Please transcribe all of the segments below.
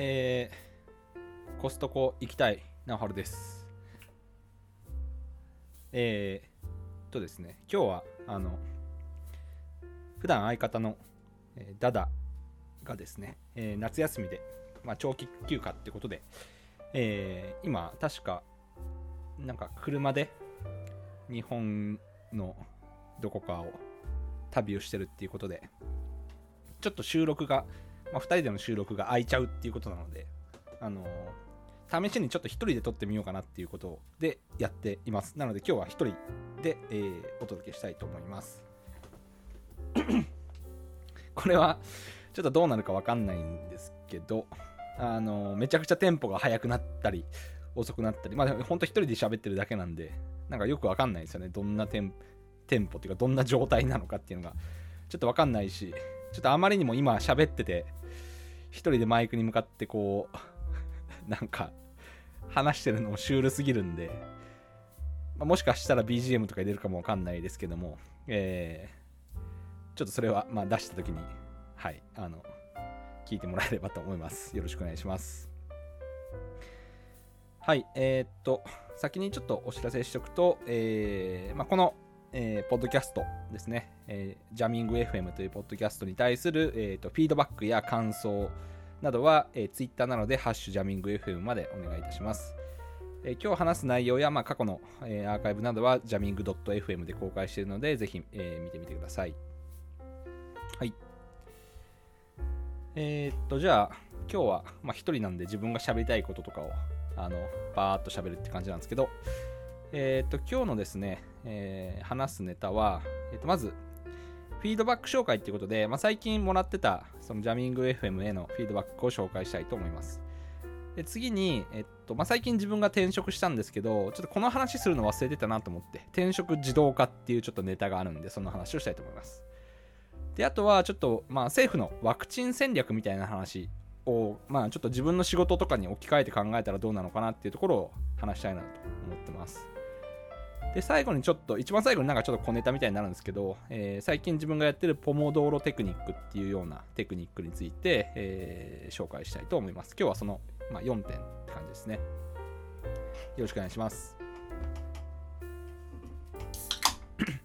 えー、コストコ行きたい、なはるです。えー、とですね、今日は、あの、普段相方の、えー、ダダがですね、えー、夏休みで、まあ、長期休暇ってことで、えー、今、確か、なんか車で日本のどこかを旅をしてるっていうことで、ちょっと収録が、まあ、2人での収録が空いちゃうっていうことなので、あのー、試しにちょっと1人で撮ってみようかなっていうことでやっています。なので今日は1人で、えー、お届けしたいと思います。これはちょっとどうなるかわかんないんですけど、あのー、めちゃくちゃテンポが速くなったり、遅くなったり、まあ、ほんと1人で喋ってるだけなんで、なんかよくわかんないですよね。どんなテンテンポっていうか、どんな状態なのかっていうのが、ちょっとわかんないし、ちょっとあまりにも今喋ってて、一人でマイクに向かってこう、なんか、話してるのもシュールすぎるんで、まあ、もしかしたら BGM とか入れるかもわかんないですけども、えー、ちょっとそれは、まあ出した時に、はい、あの、聞いてもらえればと思います。よろしくお願いします。はい、えー、っと、先にちょっとお知らせしておくと、えー、まあ、このえー、ポッドキャストですね、えー、ジャミング FM というポッドキャストに対する、えーと、フィードバックや感想などは、えー、Twitter なので、ハッシュジャミング FM までお願いいたします。えー、今日話す内容や、まあ、過去の、えー、アーカイブなどは、ジャミング .fm で公開しているので、ぜひ、えー、見てみてください。はい。えー、っと、じゃあ、今日は、まあ、一人なんで自分が喋りたいこととかを、あの、バーっと喋るって感じなんですけど、えー、っと、今日のですね、えー、話すネタは、えー、とまず、フィードバック紹介ということで、まあ、最近もらってたそのジャミング FM へのフィードバックを紹介したいと思います。で次に、えっとまあ、最近自分が転職したんですけど、ちょっとこの話するの忘れてたなと思って、転職自動化っていうちょっとネタがあるんで、その話をしたいと思います。で、あとはちょっと、まあ、政府のワクチン戦略みたいな話を、まあ、ちょっと自分の仕事とかに置き換えて考えたらどうなのかなっていうところを話したいなと思ってます。で、最後にちょっと、一番最後になんかちょっと小ネタみたいになるんですけど、えー、最近自分がやってるポモドーロテクニックっていうようなテクニックについて、えー、紹介したいと思います。今日はその、まあ、4点って感じですね。よろしくお願いします。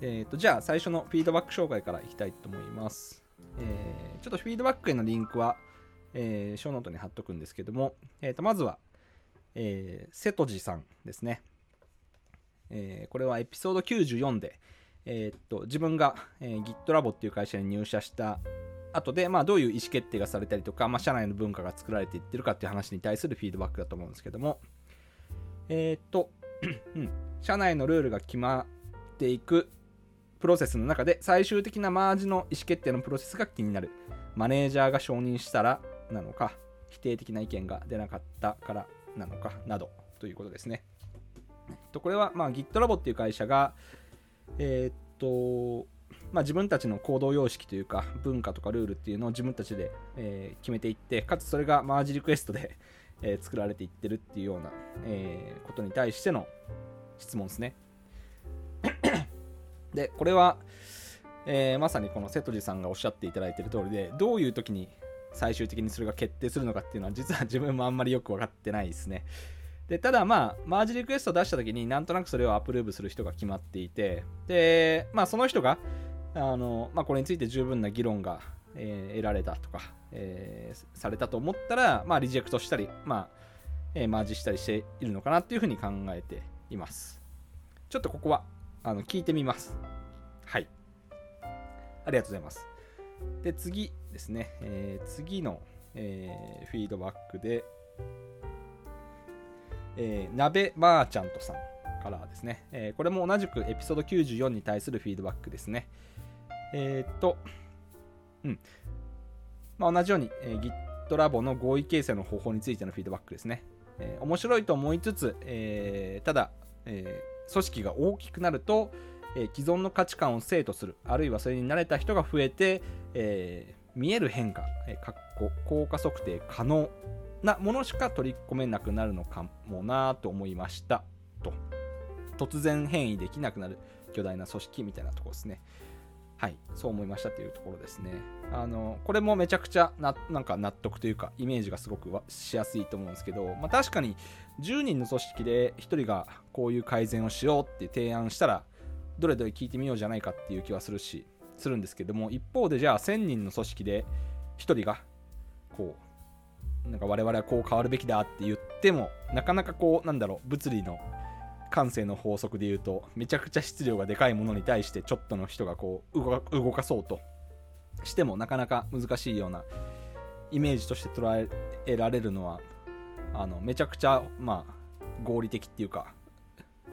えっと、じゃあ最初のフィードバック紹介からいきたいと思います。えー、ちょっとフィードバックへのリンクは、えー、ショーノートに貼っとくんですけども、えー、とまずは、えー、瀬戸寺さんですね。えー、これはエピソード94で、えー、っと自分が、えー、GitLab っていう会社に入社した後で、まあ、どういう意思決定がされたりとか、まあ、社内の文化が作られていってるかっていう話に対するフィードバックだと思うんですけども、えー、っと、うん、社内のルールが決まっていくプロセスの中で最終的なマージの意思決定のプロセスが気になる。マネージャーが承認したらなのか、否定的な意見が出なかったからなのかなどということですね。とこれは、まあ、GitLab っていう会社が、えー、っと、まあ、自分たちの行動様式というか文化とかルールっていうのを自分たちで、えー、決めていってかつそれがマージリクエストで、えー、作られていってるっていうような、えー、ことに対しての質問ですね。でこれは、えー、まさにこの瀬戸寺さんがおっしゃっていただいている通りでどういう時に最終的にそれが決定するのかっていうのは実は自分もあんまりよく分かってないですね。でただまあマージリクエスト出した時になんとなくそれをアプローブする人が決まっていてでまあその人があの、まあ、これについて十分な議論が、えー、得られたとか、えー、されたと思ったら、まあ、リジェクトしたり、まあえー、マージしたりしているのかなっていうふうに考えています。ちょっとここはあの聞いてみます。はい。ありがとうございます。で次。ですね、えー、次の、えー、フィードバックで、えー、鍋マーチャントさんからですね、えー、これも同じくエピソード94に対するフィードバックですね。えー、っと、うん。まあ、同じように、えー、GitLab の合意形成の方法についてのフィードバックですね。えー、面白いと思いつつ、えー、ただ、えー、組織が大きくなると、え既存の価値観を生徒する、あるいはそれに慣れた人が増えて、え見える変化、えー、効果測定可能なものしか取り込めなくなるのかもなと思いました。と。突然変異できなくなる巨大な組織みたいなとこですね。はい。そう思いましたというところですね。あのこれもめちゃくちゃななんか納得というかイメージがすごくしやすいと思うんですけど、まあ、確かに10人の組織で1人がこういう改善をしようって提案したらどれどれ聞いてみようじゃないかっていう気はするしするんですけども一方でじゃあ1000人の組織で1人がこうなんか我々はこう変わるべきだって言ってもなかなかこうなんだろう物理の感性の法則で言うとめちゃくちゃ質量がでかいものに対してちょっとの人がこう動かそうとしてもなかなか難しいようなイメージとして捉えられるのはあのめちゃくちゃまあ合理的っていうか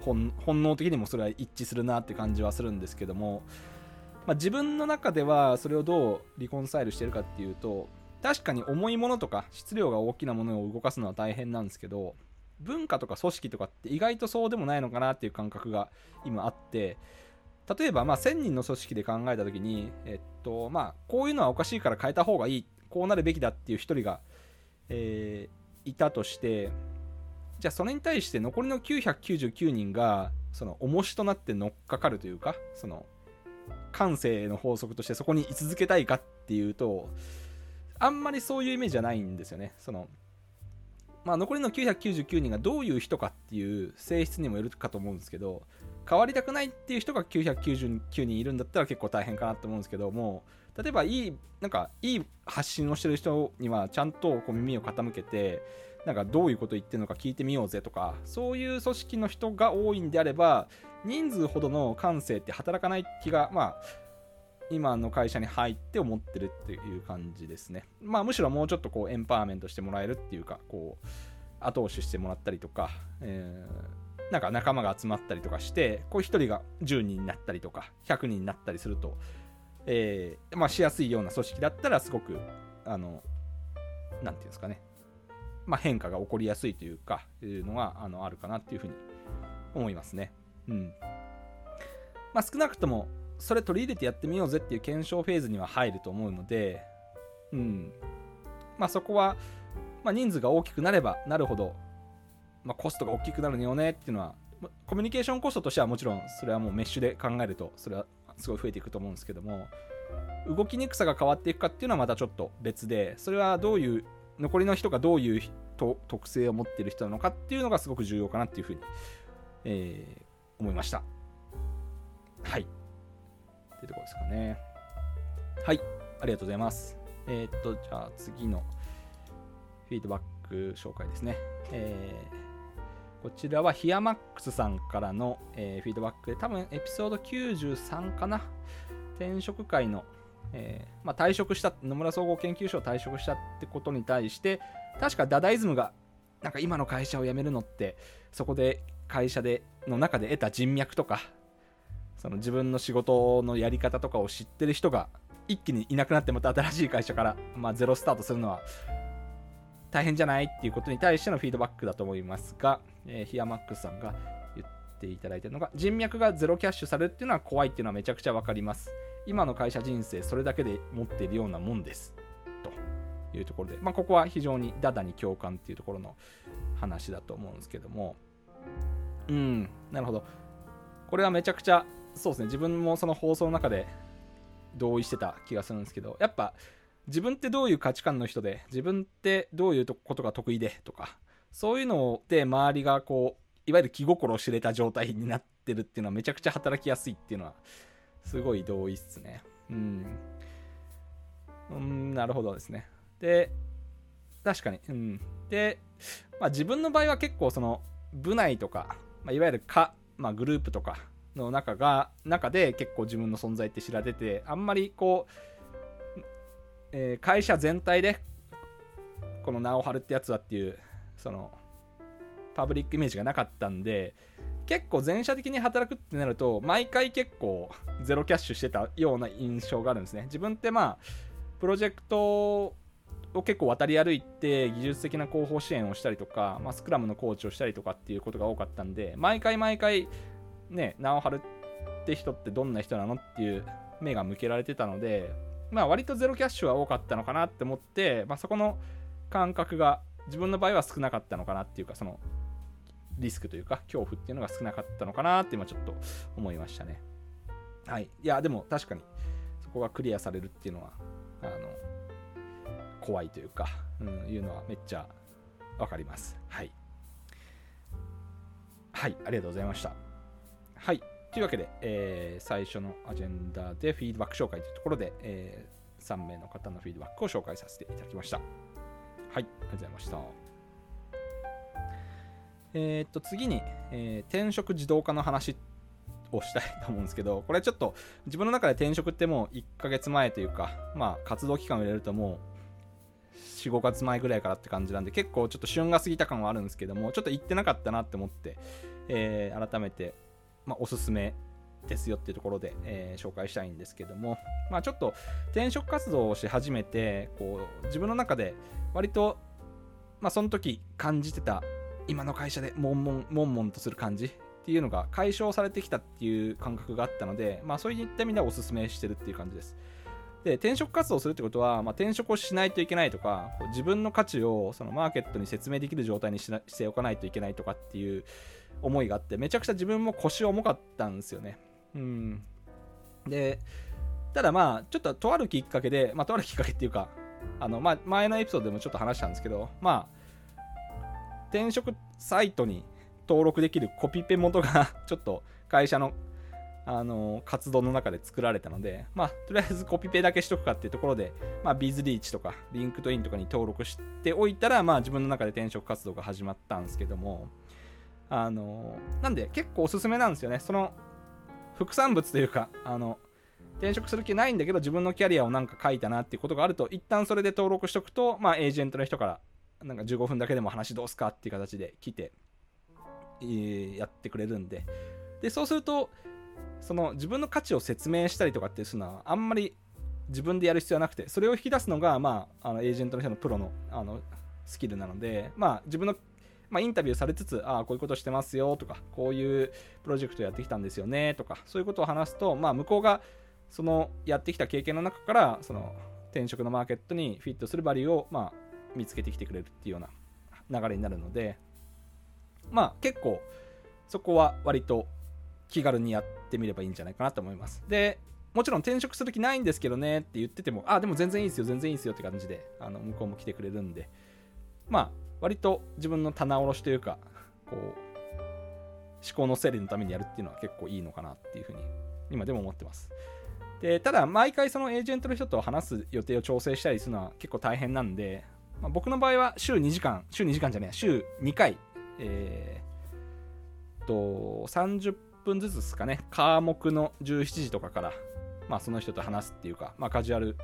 本能的にもそれは一致するなって感じはするんですけども、まあ、自分の中ではそれをどうリコンサイルしてるかっていうと確かに重いものとか質量が大きなものを動かすのは大変なんですけど文化とか組織とかって意外とそうでもないのかなっていう感覚が今あって例えばまあ1000人の組織で考えた時に、えっとまあ、こういうのはおかしいから変えた方がいいこうなるべきだっていう1人が、えー、いたとしてじゃあそれに対して残りの999人がその重しとなって乗っかかるというかその感性の法則としてそこに居続けたいかっていうとあんまりそういうイメージじゃないんですよね。そのまあ、残りの999人がどういう人かっていう性質にもよるかと思うんですけど変わりたくないっていう人が999人いるんだったら結構大変かなと思うんですけども例えばいいなんかいい発信をしてる人にはちゃんとこう耳を傾けてなんかどういうこと言ってるのか聞いてみようぜとかそういう組織の人が多いんであれば人数ほどの感性って働かない気がまあ今の会社に入って思ってるっていう感じですね。まあむしろもうちょっとこうエンパワーメントしてもらえるっていうか、こう後押ししてもらったりとか、えー、なんか仲間が集まったりとかして、こう1人が10人になったりとか、100人になったりすると、えー、まあしやすいような組織だったらすごく、あの、なんていうんですかね、まあ変化が起こりやすいというか、いうのがあのあるかなっていうふうに思いますね。うん。まあ少なくともそれ取り入れてやってみようぜっていう検証フェーズには入ると思うので、うん。まあそこは、まあ、人数が大きくなればなるほど、まあ、コストが大きくなるよねっていうのは、コミュニケーションコストとしてはもちろんそれはもうメッシュで考えるとそれはすごい増えていくと思うんですけども動きにくさが変わっていくかっていうのはまたちょっと別でそれはどういう残りの人がどういう特性を持っている人なのかっていうのがすごく重要かなっていうふうに、えー、思いましたはいっていうところですかね。はい、ありがとうございます。えー、っと、じゃあ次のフィードバック紹介ですね。えー、こちらはヒアマックスさんからの、えー、フィードバックで、多分エピソード93かな。転職会の、えー、まあ、退職した、野村総合研究所を退職したってことに対して、確かダダイズムが、なんか今の会社を辞めるのって、そこで会社での中で得た人脈とか、その自分の仕事のやり方とかを知ってる人が一気にいなくなってまた新しい会社から、まあ、ゼロスタートするのは大変じゃないっていうことに対してのフィードバックだと思いますが、えー、ヒアマックスさんが言っていただいてるのが人脈がゼロキャッシュされるっていうのは怖いっていうのはめちゃくちゃ分かります。今の会社人生それだけで持っているようなもんです。というところで、まあ、ここは非常にダダに共感っていうところの話だと思うんですけども。うんなるほど。これはめちゃくちゃそうですね。自分もその放送の中で同意してた気がするんですけど。やっぱ自分ってどういう価値観の人で自分ってどういうことが得意でとかそういうので周りがこういわゆる気心を知れた状態になってるっていうのはめちゃくちゃ働きやすいっていうのはすごい同意っすね。うん。うんなるほどですね。で確かにうん。で、まあ、自分の場合は結構その部内とか、まあ、いわゆるか、まあ、グループとかの中が中で結構自分の存在って知られててあんまりこう、えー、会社全体でこの名を張るってやつだっていうそのパブリックイメージがなかったんで結構全社的に働くってなると毎回結構ゼロキャッシュしてたような印象があるんですね。自分ってまあプロジェクトを結構渡り歩いて技術的な広報支援をしたりとか、まあ、スクラムのコーチをしたりとかっていうことが多かったんで毎回毎回ね、名を張るって人ってどんな人なのっていう目が向けられてたので、まあ割とゼロキャッシュは多かったのかなって思って、まあそこの感覚が自分の場合は少なかったのかなっていうか、そのリスクというか恐怖っていうのが少なかったのかなって今ちょっと思いましたね。はい。いや、でも確かに、そこがクリアされるっていうのはあの怖いというか、うん、いうのはめっちゃ分かります。はい。はいありがとうございました。はい。というわけで、えー、最初のアジェンダでフィードバック紹介というところで、えー、3名の方のフィードバックを紹介させていただきました。はい。ありがとうございました。えー、っと次に、えー、転職自動化の話をしたいと思うんですけど、これちょっと自分の中で転職ってもう1ヶ月前というか、まあ活動期間を入れるともう4、5月前ぐらいからって感じなんで、結構ちょっと旬が過ぎた感はあるんですけども、ちょっと行ってなかったなって思って、えー、改めて、まあ、おすすめですよっていうところで、えー、紹介したいんですけども、まあ、ちょっと転職活動をし始めてこう自分の中で割と、まあ、その時感じてた今の会社で悶々悶々とする感じっていうのが解消されてきたっていう感覚があったので、まあ、そういった意味ではおすすめしてるっていう感じです。で転職活動するってことは、まあ、転職をしないといけないとか自分の価値をそのマーケットに説明できる状態にしておかないといけないとかっていう思いがあってめちゃくちゃ自分も腰重かったんですよね。うん、でただまあちょっととあるきっかけで、まあ、とあるきっかけっていうかあの、まあ、前のエピソードでもちょっと話したんですけどまあ転職サイトに登録できるコピペ元が ちょっと会社のあの活動の中で作られたので、まあ、とりあえずコピペだけしとくかっていうところで、まあ、ビズリーチとか、 LinkedIn とかに登録しておいたら、まあ、自分の中で転職活動が始まったんですけども、あのなんで結構おすすめなんですよね。その副産物というか、あの転職する気ないんだけど自分のキャリアをなんか書いたなっていうことがあると、一旦それで登録しとくと、まあ、エージェントの人からなんか15分だけでも話どうすかっていう形で来て、えやってくれるんで。でそうするとその自分の価値を説明したりとかっていうのはあんまり自分でやる必要はなくてそれを引き出すのが、まあ、あのエージェントの人のプロのあのスキルなので、まあ、自分の、まあ、インタビューされつつああこういうことしてますよとかこういうプロジェクトやってきたんですよねとかそういうことを話すと、まあ、向こうがそのやってきた経験の中からその転職のマーケットにフィットするバリューを、まあ、見つけてきてくれるっていうような流れになるので、まあ結構そこは割と気軽にやってみればいいんじゃないかなと思います。で、もちろん転職する気ないんですけどねって言ってても、あ、でも全然いいですよ、全然いいですよって感じで、あの向こうも来てくれるんで、まあ割と自分の棚卸しというか、こう、思考の整理のためにやるっていうのは結構いいのかなっていうふうに今でも思ってます。でただ毎回そのエージェントの人と話す予定を調整したりするのは結構大変なんで、まあ、僕の場合は週2時間週2時間じゃねえ週2回えー、と、30分ずつですかね、科目の17時とかから、まあ、その人と話すっていうか、まあ、カジュアル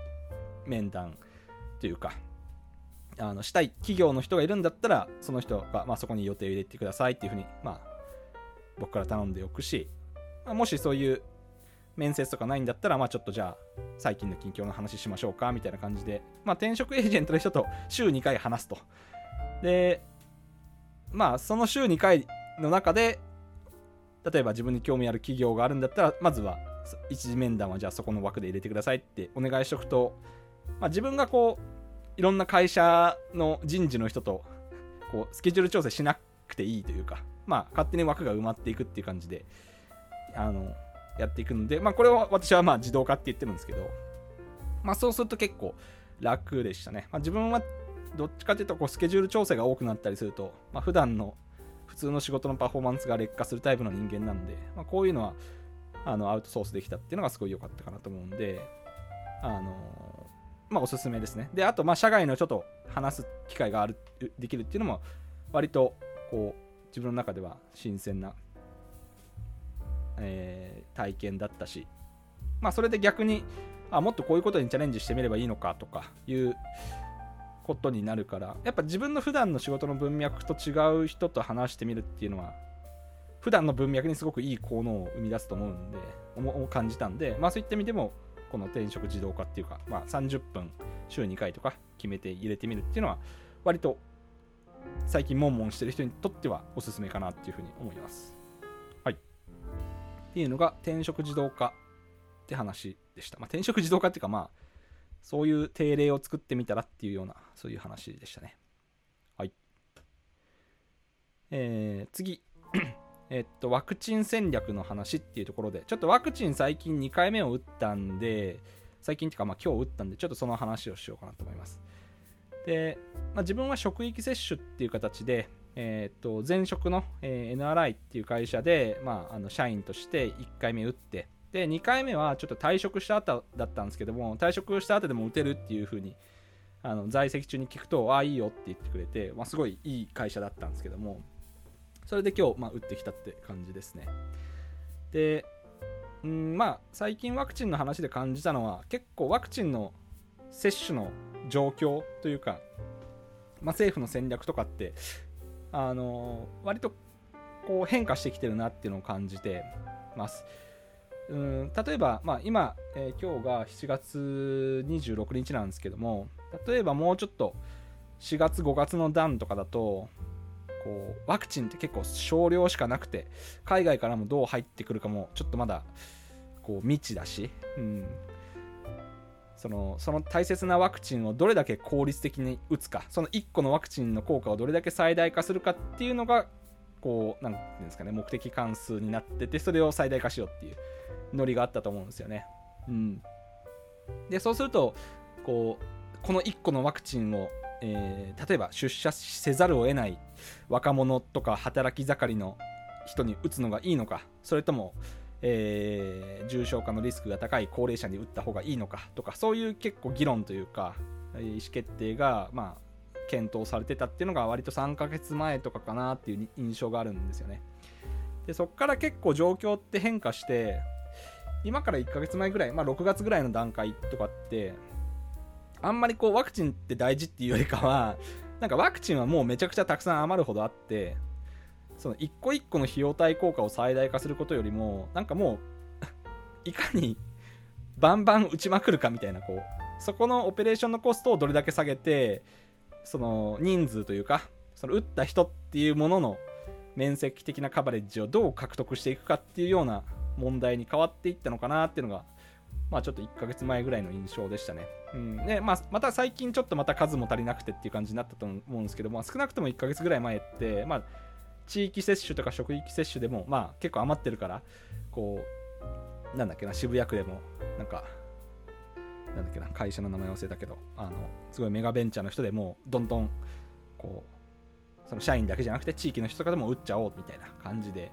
面談というか、あのしたい企業の人がいるんだったら、その人が、まあ、そこに予定を入れてくださいっていうふうに、まあ、僕から頼んでおくし、ま、もしそういう面接とかないんだったら、まあ、ちょっとじゃあ、最近の近況の話しましょうかみたいな感じで、まあ、転職エージェントの人と週2回話すと。で、まあその週2回の中で例えば自分に興味ある企業があるんだったらまずは一次面談はじゃあそこの枠で入れてくださいってお願いしておくと、まあ、自分がこういろんな会社の人事の人とこうスケジュール調整しなくていいというか、まあ、勝手に枠が埋まっていくっていう感じであのやっていくので、まあ、これは私はまあ自動化って言ってるんですけど、まあ、そうすると結構楽でしたね、まあ、自分はどっちかというとこうスケジュール調整が多くなったりすると、まあ、普段の普通の仕事のパフォーマンスが劣化するタイプの人間なんで、まあ、こういうのはあのアウトソースできたっていうのがすごい良かったかなと思うんで、あのまあ、おすすめですね。で、あと、まあ、社外の人と話す機会があるできるっていうのも、割とこう自分の中では新鮮な、えー、体験だったし、まあ、それで逆にあもっとこういうことにチャレンジしてみればいいのかとかいうことになるからやっぱ自分の普段の仕事の文脈と違う人と話してみるっていうのは普段の文脈にすごくいい効能を生み出すと思うんで感じたんでまあそういった意味でもこの転職自動化っていうか、まあ、30分週2回とか決めて入れてみるっていうのは割と最近悶々してる人にとってはおすすめかなっていうふうに思います。っていうのが転職自動化って話でした。まあ、転職自動化っていうかまあそういう定例を作ってみたらっていうような、そういう話でしたね。はい。えー、次。えっと、ワクチン戦略の話っていうところで、ちょっとワクチン最近2回目を打ったんで、最近っていうか、まあ、今日打ったんでちょっとその話をしようかなと思いますで、まあ、自分は職域接種っていう形で、えー、と前職の、えー、NRI っていう会社で、まあ、あの社員として1回目打ってで2回目はちょっと退職した後だったんですけども退職した後でも打てるっていう風にあの在籍中に聞くとああいいよって言ってくれて、まあ、すごいいい会社だったんですけどもそれで今日、まあ、打ってきたって感じですね。でうんまあ最近ワクチンの話で感じたのは結構ワクチンの接種の状況というか、まあ、政府の戦略とかってあの割とこう変化してきてるなっていうのを感じてます。うん例えば、まあ、今、えー、今日が7月26日なんですけども例えばもうちょっと4月5月の段とかだとこうワクチンって結構少量しかなくて海外からもどう入ってくるかもちょっとまだこう未知だし、うん、そのその大切なワクチンをどれだけ効率的に打つか。その1個のワクチンの効果をどれだけ最大化するかっていうのがこう何て言うんですかね目的関数になっててそれを最大化しようっていうノリがあったと思うんですよね。うん、でそうするとこうこの1個のワクチンを、えー、例えば出社せざるを得ない若者とか働き盛りの人に打つのがいいのか。それとも、えー、重症化のリスクが高い高齢者に打った方がいいのかとかそういう結構議論というか意思決定が、まあ、検討されてたっていうのが割と3ヶ月前とかかなっていう印象があるんですよね。でそこから結構状況って変化して今から1ヶ月前ぐらい、まあ、6月ぐらいの段階とかってあんまりこうワクチンって大事っていうよりかはなんかワクチンはもうめちゃくちゃたくさん余るほどあってその一個一個の費用対効果を最大化することよりもなんかもう いかにバンバン打ちまくるかみたいなこうそこのオペレーションのコストをどれだけ下げてその人数というかその打った人っていうものの面積的なカバレッジをどう獲得していくかっていうような問題に変わっていったのかなっていうのがまあ、ちょっと1ヶ月前ぐらいの印象でしたね。うんでまあ、また最近ちょっとまた数も足りなくてっていう感じになったと思うんですけど、まあ、少なくとも1ヶ月ぐらい前って、まあ、地域接種とか職域接種でも、まあ、結構余ってるからこうなんだっけな渋谷区でもなんかなんだっけな会社の名前忘れたけどあのすごいメガベンチャーの人でもどんどんこうその社員だけじゃなくて地域の人とかでも打っちゃおうみたいな感じで、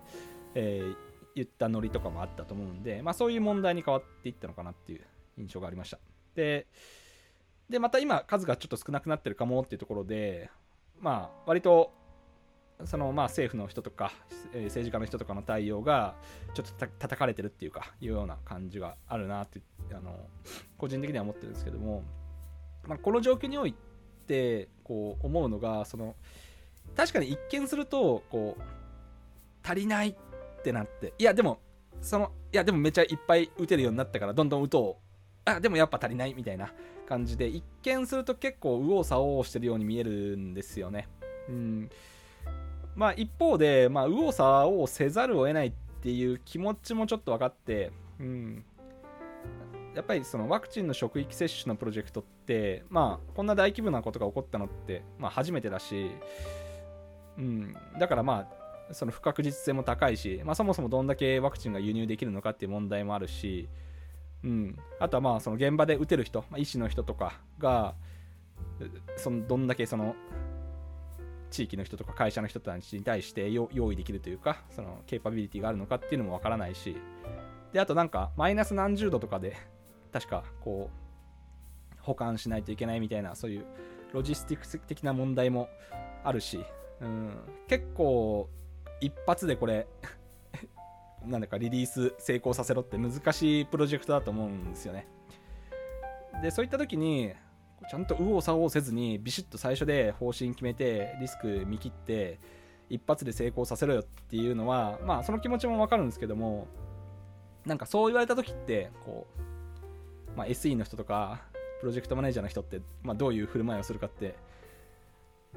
えー、言ったノリとかもあったと思うんで、まあ、そういう問題に変わっていったのかなっていう印象がありました。で、でまた今、数がちょっと少なくなってるかもっていうところで、まあ、割とそのまあ政府の人とか、えー、政治家の人とかの対応がちょっとた叩かれてるっていうかいうような感じがあるなってあの個人的には思ってるんですけども、まあ、この状況においてこう思うのがその確かに一見するとこう足りないってなっていやでもそのいやでもめちゃいっぱい打てるようになったからどんどん打とう。あでもやっぱ足りないみたいな感じで一見すると結構右往左往してるように見えるんですよね。うん。まあ一方で、まあ、右往左往せざるを得ないっていう気持ちもちょっと分かってうん。やっぱりそのワクチンの職域接種のプロジェクトってまあこんな大規模なことが起こったのって、まあ、初めてだし、うん、だからまあその不確実性も高いし、まあ、そもそもどんだけワクチンが輸入できるのかっていう問題もあるし、うん、あとはまあその現場で打てる人、まあ、医師の人とかがそのどんだけその地域の人とか会社の人たちに対して用意できるというかそのケーパビリティがあるのかっていうのもわからないし。であとなんかマイナス何十度とかで 確かこう保管しないといけないみたいなそういうロジスティックス的な問題もあるし、うん、結構一発でこれ なんだかリリース成功させろって難しいプロジェクトだと思うんですよね。で、そういった時に、ちゃんと右往左往せずにビシッと最初で方針決めてリスク見切って一発で成功させろよっていうのはまあその気持ちもわかるんですけどもなんかそう言われた時ってこう、まあ、SE の人とかプロジェクトマネージャーの人って、まあ、どういう振る舞いをするかって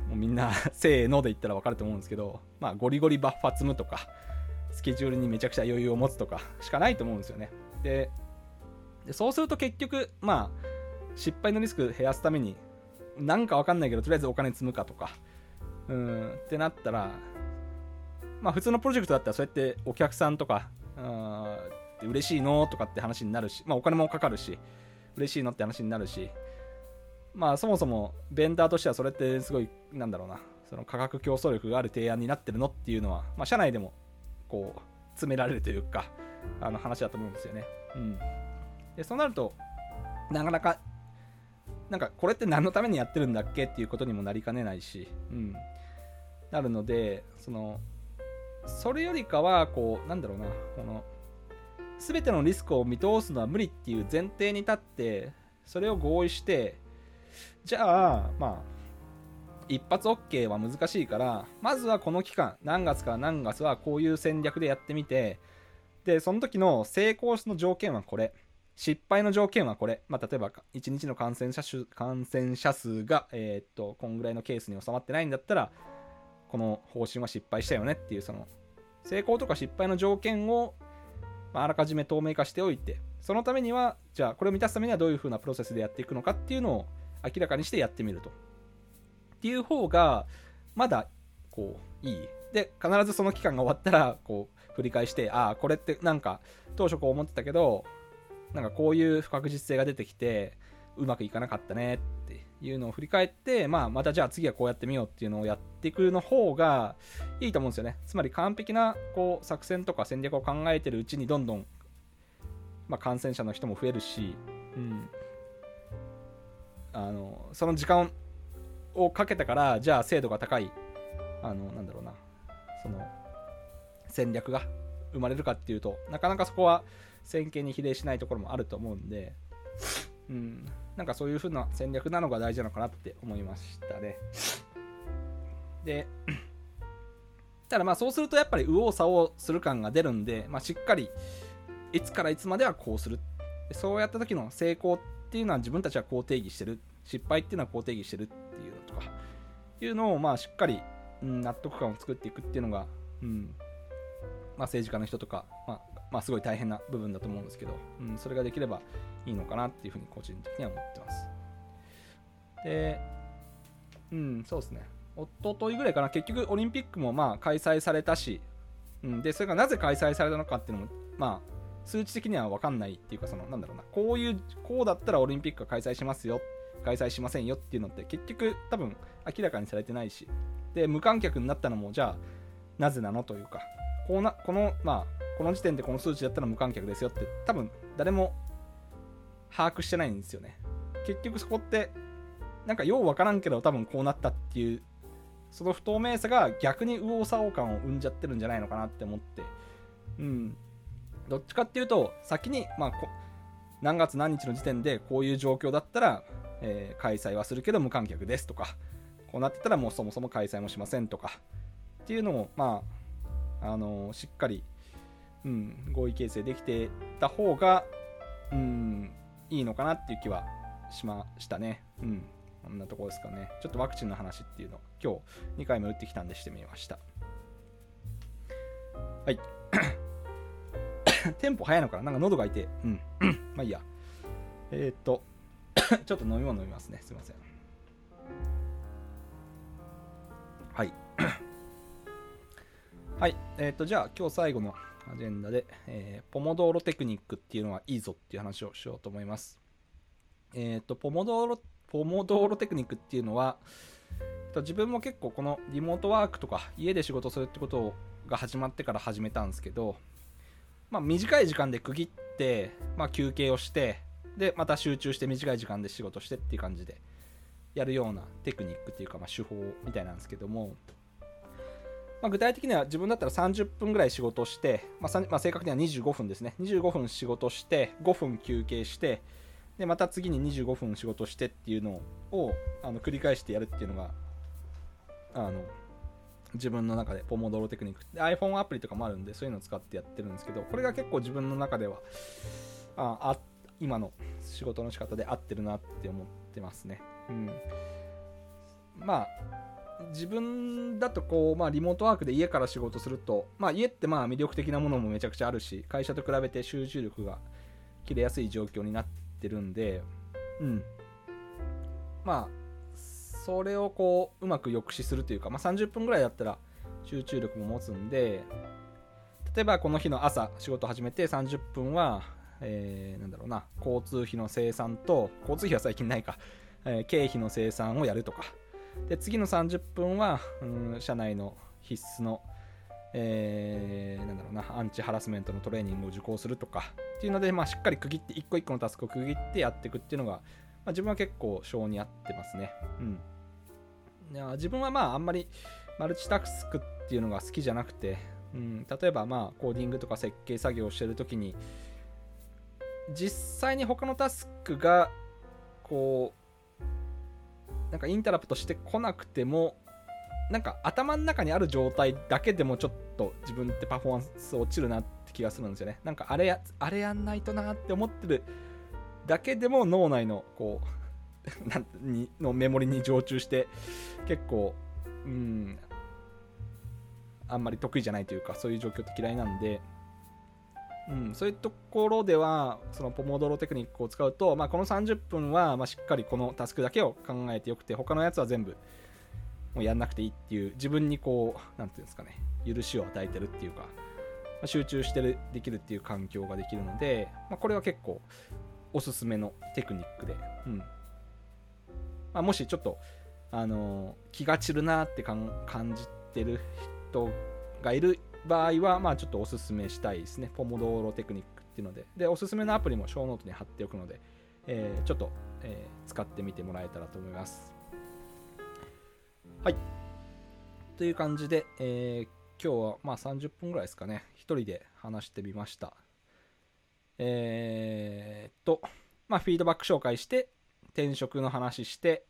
もうみんな せーので言ったら分かると思うんですけど、まあ、ゴリゴリバッファ積むとか、スケジュールにめちゃくちゃ余裕を持つとかしかないと思うんですよね。で、でそうすると結局、まあ、失敗のリスク減らすために、なんか分かんないけど、とりあえずお金積むかとか、うんってなったら、まあ普通のプロジェクトだったらそうやってお客さんとか、うん嬉しいのとかって話になるし、まあお金もかかるし、嬉しいのって話になるしまあそもそもベンダーとしてはそれってすごいなんだろうなその価格競争力がある提案になってるのっていうのは、まあ、社内でもこう詰められるというかあの話だと思うんですよね。うん、でそうなるとなかなかなんかこれって何のためにやってるんだっけっていうことにもなりかねないし、うん、なるのでそのそれよりかはこうなんだろうなこの全てのリスクを見通すのは無理っていう前提に立ってそれを合意してじゃあまあ一発 OK は難しいからまずはこの期間何月から何月はこういう戦略でやってみてでその時の成功の条件はこれ。失敗の条件はこれ、まあ、例えば1日の感染者数感染者数が、えー、っとこんぐらいのケースに収まってないんだったらこの方針は失敗したよねっていうその成功とか失敗の条件を、まあ、あらかじめ透明化しておいてそのためにはじゃあこれを満たすためにはどういう風なプロセスでやっていくのかっていうのを明らかにしてやってみると。っていう方がまだこういい。で必ずその期間が終わったらこう振り返してああこれってなんか当初こう思ってたけどなんかこういう不確実性が出てきてうまくいかなかったねっていうのを振り返って、まあ、またじゃあ次はこうやってみようっていうのをやっていくの方がいいと思うんですよね。つまり完璧なこう作戦とか戦略を考えてるうちにどんどん、まあ、感染者の人も増えるし、うん、あのその時間をかけたからじゃあ精度が高いあのなんだろうなその戦略が生まれるかっていうとなかなかそこは先見に比例しないところもあると思うんで、うん、なんかそういう風な戦略なのが大事なのかなって思いましたね。で、ただまあそうするとやっぱり右往左往する感が出るんで、まあ、しっかりいつからいつまではこうする。そうやった時の成功っていうのは自分たちはこう定義してる。失敗っていうのはこう定義してるっていうのとか、いうのをまあしっかり、うん、納得感を作っていくっていうのが、うん、まあ、政治家の人とか、まあ、まあ、すごい大変な部分だと思うんですけど、うん、それができればいいのかなっていうふうに個人的には思ってます。で、うん、そうですね。おとといぐらいかな、結局オリンピックもまあ開催されたし、うん、で、それがなぜ開催されたのかっていうのも、まあ、数値的には分かんないっていうか、その、なんだろうな、こういう、こうだったらオリンピックが開催しますよ、開催しませんよっていうのって、結局、多分明らかにされてないし、で、無観客になったのも、じゃあ、なぜなのというか、こうなこの、まあ、この時点でこの数値だったら無観客ですよって、多分誰も把握してないんですよね。結局そこって、なんかようわからんけど、多分こうなったっていう、その不透明さが逆に右往左往感を生んじゃってるんじゃないのかなって思って、うん。どっちかっていうと、先に、まあ、何月何日の時点でこういう状況だったら、えー、開催はするけど無観客ですとか、こうなってたらもうそもそも開催もしませんとか、っていうのを、まあ、あのしっかり、うん、合意形成できてた方が、うん、いいのかなっていう気はしましたね。うん。こんなところですかね。ちょっとワクチンの話っていうの今日2回も打ってきたんでしてみました。はい。テンポ早いのかな？なんか喉が痛い。うん。まあいいや。えー、っと、ちょっと飲み物飲みますね。すいません。はい。はい。えっ、ー、と、じゃあ今日最後のアジェンダで、えー、ポモドーロテクニックっていうのはいいぞっていう話をしようと思います。えっ、ー、と、ポモドーロ、ポモドーロテクニックっていうのは、自分も結構このリモートワークとか家で仕事するってことが始まってから始めたんですけど、まあ、短い時間で区切って、まあ、休憩をしてでまた集中して短い時間で仕事してっていう感じでやるようなテクニックっていうか、まあ、手法みたいなんですけどもまあ、具体的には自分だったら30分ぐらい仕事して、まあまあ、正確には25分ですね。25分仕事して、5分休憩して、で、また次に25分仕事してっていうのをあの繰り返してやるっていうのが、あの、自分の中でポモドロテクニックで。iPhone アプリとかもあるんで、そういうのを使ってやってるんですけど、これが結構自分の中では、ああ今の仕事の仕方で合ってるなって思ってますね。うん。まあ、自分だとこう、まあ、リモートワークで家から仕事すると、まあ、家ってまあ魅力的なものもめちゃくちゃあるし会社と比べて集中力が切れやすい状況になってるんでうん。まあそれをこううまく抑止するというか、まあ、30分ぐらいだったら集中力も持つんで例えばこの日の朝仕事始めて30分は、えー、なんだろうな、交通費の生産と、交通費は最近ないか、えー、経費の生産をやるとか、で、次の30分は、うん、社内の必須の、えー、なんだろうな、アンチハラスメントのトレーニングを受講するとか、っていうので、まあ、しっかり区切って、一個一個のタスクを区切ってやっていくっていうのが、まあ、自分は結構性に合ってますね。うん。いや自分はまあ、あんまりマルチタスクっていうのが好きじゃなくて、うん、例えばまあコーディングとか設計作業をしてるときに実際に他のタスクがこうなんかインタラプトしてこなくてもなんか頭の中にある状態だけでもちょっと自分ってパフォーマンス落ちるなって気がするんですよね。なんかあれやあれやんないとなって思ってるだけでも脳内のこう なんにのメモリに常駐して結構うんあんまり得意じゃないというかそういう状況って嫌いなんで、うん、そういうところではそのポモドロテクニックを使うと、まあ、この30分はまあしっかりこのタスクだけを考えてよくて他のやつは全部もうやんなくていいっていう自分にこう何て言うんですかね許しを与えてるっていうか、まあ、集中してるできるっていう環境ができるので、まあ、これは結構おすすめのテクニックで、うん。まあ、もしちょっとあの気が散るなって感じてる人がいる場合は、まあ、ちょっとおすすめしたいですね。ポモドーロテクニックっていうので。で、おすすめのアプリも小ノートに貼っておくので、えー、ちょっと、えー、使ってみてもらえたらと思います。はい。という感じで、えー、今日はまあ30分ぐらいですかね。一人で話してみました。えー、っと、まあ、フィードバック紹介して、転職の話して、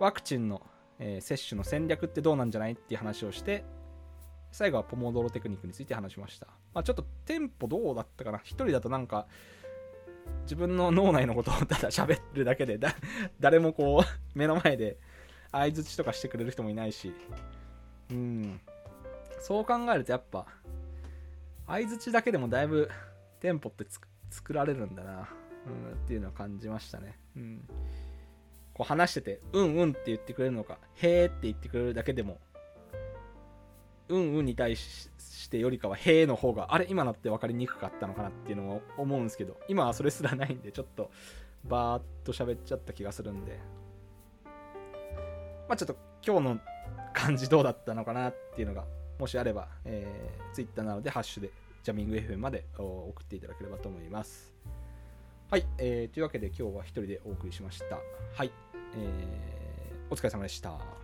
ワクチンの、え、接種の戦略ってどうなんじゃないっていう話をして、最後はポモドロテクニックについて話しました。まあ、ちょっとテンポどうだったかな一人だとなんか、自分の脳内のことをただ喋るだけで、だ誰もこう、目の前で相づちとかしてくれる人もいないし、うん。そう考えるとやっぱ、相づちだけでもだいぶテンポって作られるんだな、うん、っていうのは感じましたね。うん。こう話してて、うんうんって言ってくれるのか、へーって言ってくれるだけでもうんうんに対してよりかはへえの方があれ今のって分かりにくかったのかなっていうのも思うんですけど今はそれすらないんでちょっとバーっと喋っちゃった気がするんで。まあちょっと今日の感じどうだったのかなっていうのがもしあれば、えー、Twitter なのでハッシュでジャミング FM まで送っていただければと思います。はい、えー、というわけで今日は一人でお送りしました。はい、えー、お疲れ様でした。